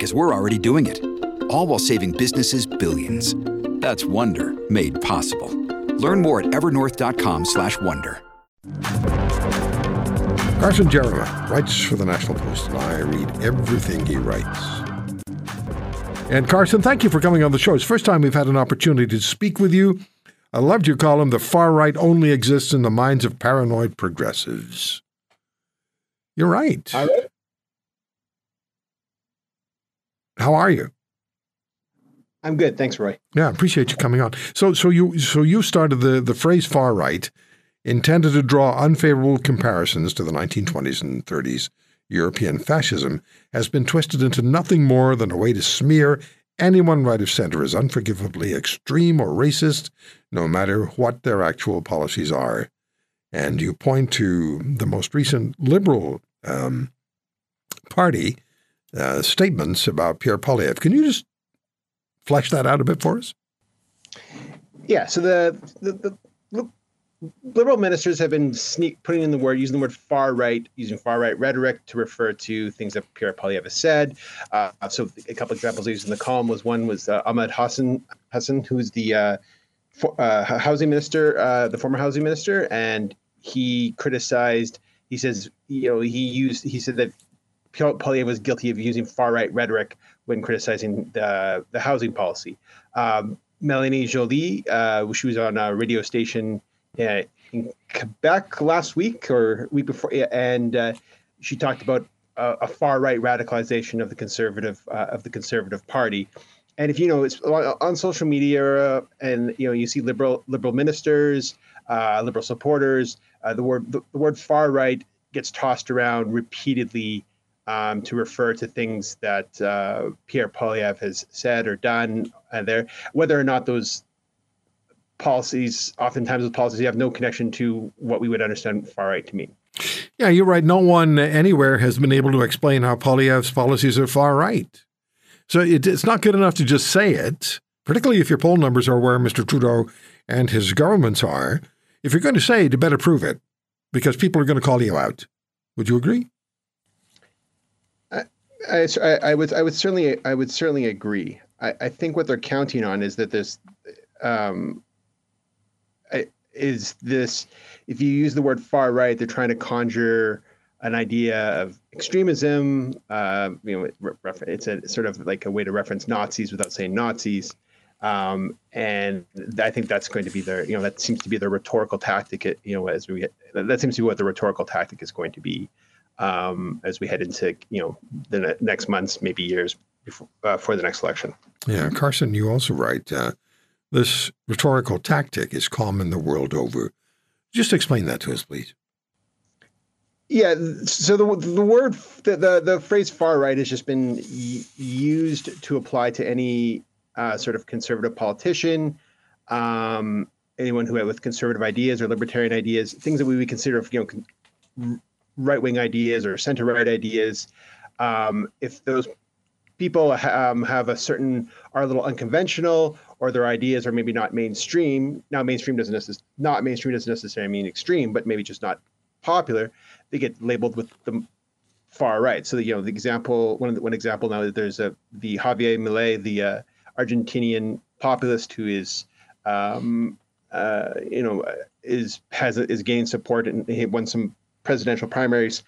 because we're already doing it. All while saving businesses billions. That's Wonder made possible. Learn more at evernorth.com/wonder. Carson Jerema writes for the National Post, and I read everything he writes. And Carson, thank you for coming on the show. It's the first time we've had an opportunity to speak with you. I loved your column, The Far Right Only Exists in the Minds of Paranoid Progressives. You're right. All right. How are you? I'm good, thanks, Roy. Yeah, I appreciate you coming on. So, so you, so you started the the phrase far right, intended to draw unfavorable comparisons to the 1920s and 30s European fascism, has been twisted into nothing more than a way to smear anyone right of center as unforgivably extreme or racist, no matter what their actual policies are. And you point to the most recent liberal um, party uh, statements about Pierre Poilievre. Can you just flesh that out a bit for us? Yeah. So the the, the liberal ministers have been sneak putting in the word, using the word far right, using far right rhetoric to refer to things that Pierre Poilievre has said. Uh, so a couple examples used in the column was one was uh, Ahmed Hussen Hussen, who's the uh, for, uh, housing minister, uh, the former housing minister, and he criticized. He says, you know, he used. He said that Poilievre was guilty of using far right rhetoric when criticizing the, the housing policy. Um, Melanie Joly, uh, she was on a radio station uh, in Quebec last week or week before, and uh, she talked about a, a, far right radicalization of the conservative uh, of the Conservative Party. And if you know, it's on social media, and you know, you see liberal liberal ministers, uh, liberal supporters. Uh, the word the, the word far right gets tossed around repeatedly um, to refer to things that uh, Pierre Poilievre has said or done uh, there, whether or not those policies, oftentimes those policies have no connection to what we would understand far right to mean. Yeah, you're right. No one anywhere has been able to explain how Poilievre's policies are far right. So it, it's not good enough to just say it, particularly if your poll numbers are where Mr. Trudeau and his governments are. If you're going to say it, you better prove it because people are going to call you out. Would you agree? I, I, would I would certainly I would certainly agree. I, I think what they're counting on is that this um, is this if you use the word far right, they're trying to conjure an idea of extremism. Uh, you know, it's a sort of like a way to reference Nazis without saying Nazis. Um, and I think that's going to be their, you know, that seems to be their rhetorical tactic. You know, as we that seems to be what the rhetorical tactic is going to be um, as we head into you know the next months, maybe years before uh, for the next election. Yeah, Carson, you also write uh, this rhetorical tactic is common the world over. Just explain that to us, please. Yeah, so the the word the the, the phrase far right has just been y- used to apply to any uh, sort of conservative politician, um, anyone who had with conservative ideas or libertarian ideas, things that we would consider you know con- right wing ideas or center right ideas, um, if those people um, have a certain are a little unconventional or their ideas are maybe not mainstream. Now, mainstream doesn't necessarily not mainstream doesn't necessarily mean extreme, but maybe just not popular. They get labeled with the far right. So you know the example one the, one example now that there's a the Javier Milei, the uh, Argentinian populist who is um, uh, you know is has is gained support and he won some presidential primaries.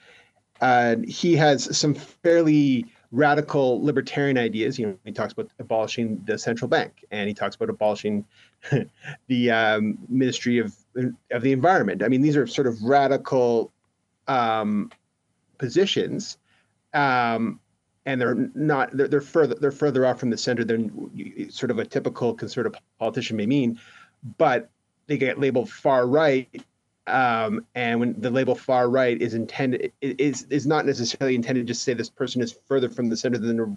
Uh, he has some fairly radical libertarian ideas. You know, he talks about abolishing the central bank, and he talks about abolishing the um, Ministry of of the Environment. I mean, these are sort of radical um, positions, um, and they're not they're, they're further they're further off from the center than sort of a typical conservative politician may mean, but they get labeled far right um, and when the label far right is intended is is not necessarily intended to say this person is further from the center than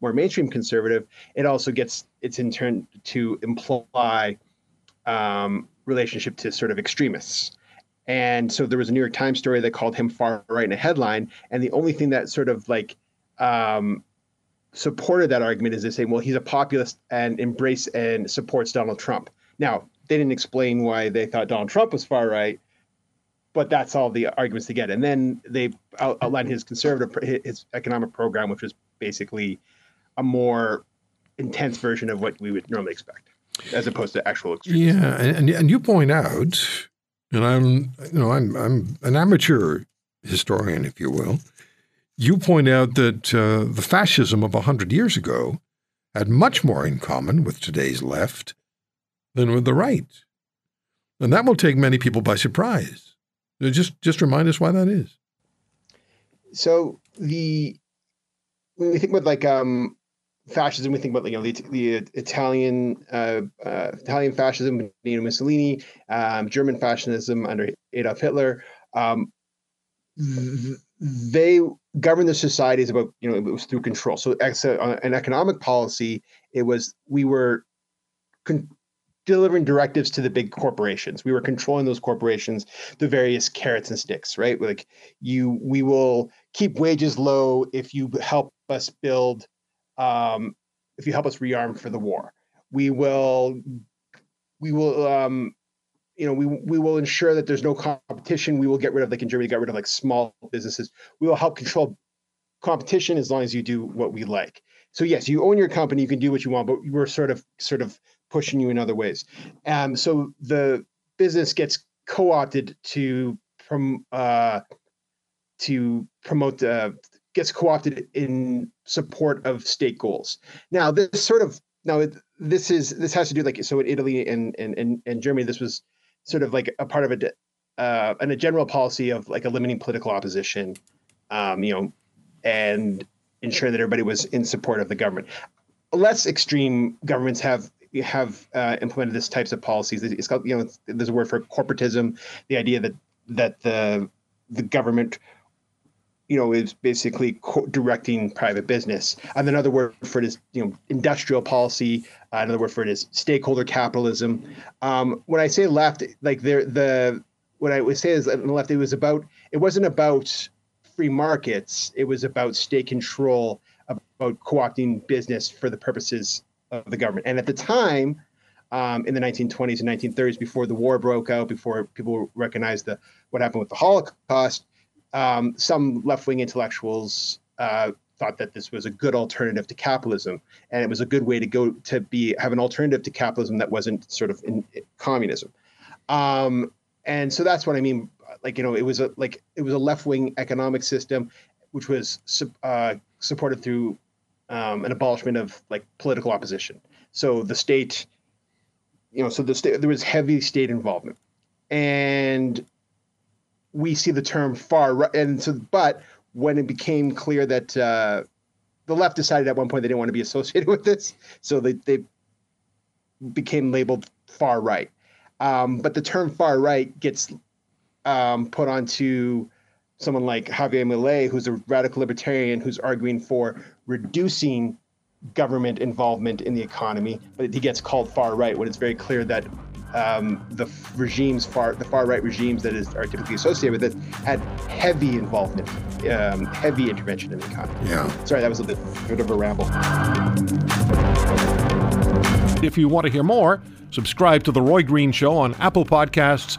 more mainstream conservative, it also gets it's in turn to imply um, relationship to sort of extremists. And so there was a New York Times story that called him far right in a headline, and the only thing that sort of like um, supported that argument is they say, well, he's a populist and embrace and supports Donald Trump. Now, they didn't explain why they thought Donald Trump was far right, but that's all the arguments to get. And then they outlined his conservative, his economic program, which was basically a more intense version of what we would normally expect, as opposed to actual extremism. Yeah, and and you point out, and I'm you know I'm I'm an amateur historian, if you will. You point out that uh, the fascism of hundred years ago had much more in common with today's left than with the right, and that will take many people by surprise. Just just remind us why that is. So the when we think about like um fascism, we think about you know the, the Italian uh, uh, Italian fascism, Benito Mussolini, um, German fascism under Adolf Hitler. Um, they govern the societies about you know it was through control. So uh, an economic policy, it was we were con- delivering directives to the big corporations. We were controlling those corporations, the various carrots and sticks, right? Like you, we will keep wages low if you help us build, um, if you help us rearm for the war. We will, we will, um, you know, we we will ensure that there's no competition. We will get rid of, like in Germany, got rid of like small businesses. We will help control competition as long as you do what we like. So yes, you own your company, you can do what you want, but we're sort of sort of pushing you in other ways. Um, so the business gets co-opted to from uh, to promote the gets co-opted in support of state goals. Now this sort of now this is this has to do like so in Italy and and and, and Germany this was sort of like a part of a uh, and a general policy of like eliminating political opposition, um, you know, and ensuring that everybody was in support of the government. Less extreme governments have have uh, implemented this types of policies. It's called, you know, there's a word for corporatism, the idea that that the the government, you know, is basically co- directing private business. And another word for it is, you know, industrial policy. Uh, another word for it is stakeholder capitalism. Um, when I say left, like there, the what I would say is on the left, it was about it wasn't about free markets. It was about state control, about co-opting business for the purposes of the government. And at the time, um, in the 1920s and 1930s, before the war broke out, before people recognized the what happened with the Holocaust, um, some left-wing intellectuals uh, thought that this was a good alternative to capitalism, and it was a good way to go to be have an alternative to capitalism that wasn't sort of in, in communism. Um, and so that's what I mean. Like you know, it was a like it was a left-wing economic system, which was uh, supported through um, an abolishment of like political opposition. So the state, you know, so the state there was heavy state involvement, and we see the term far right. And so, but when it became clear that uh, the left decided at one point they didn't want to be associated with this, so they they became labeled far right. Um, but the term far right gets um, put onto someone like Javier Milei, who's a radical libertarian who's arguing for reducing government involvement in the economy, but he gets called far right when it's very clear that um, the regimes far the far right regimes that is, are typically associated with it had heavy involvement, um, heavy intervention in the economy. Yeah. Sorry, that was a bit, bit of a ramble. If you want to hear more, subscribe to The Roy Green Show on Apple Podcasts,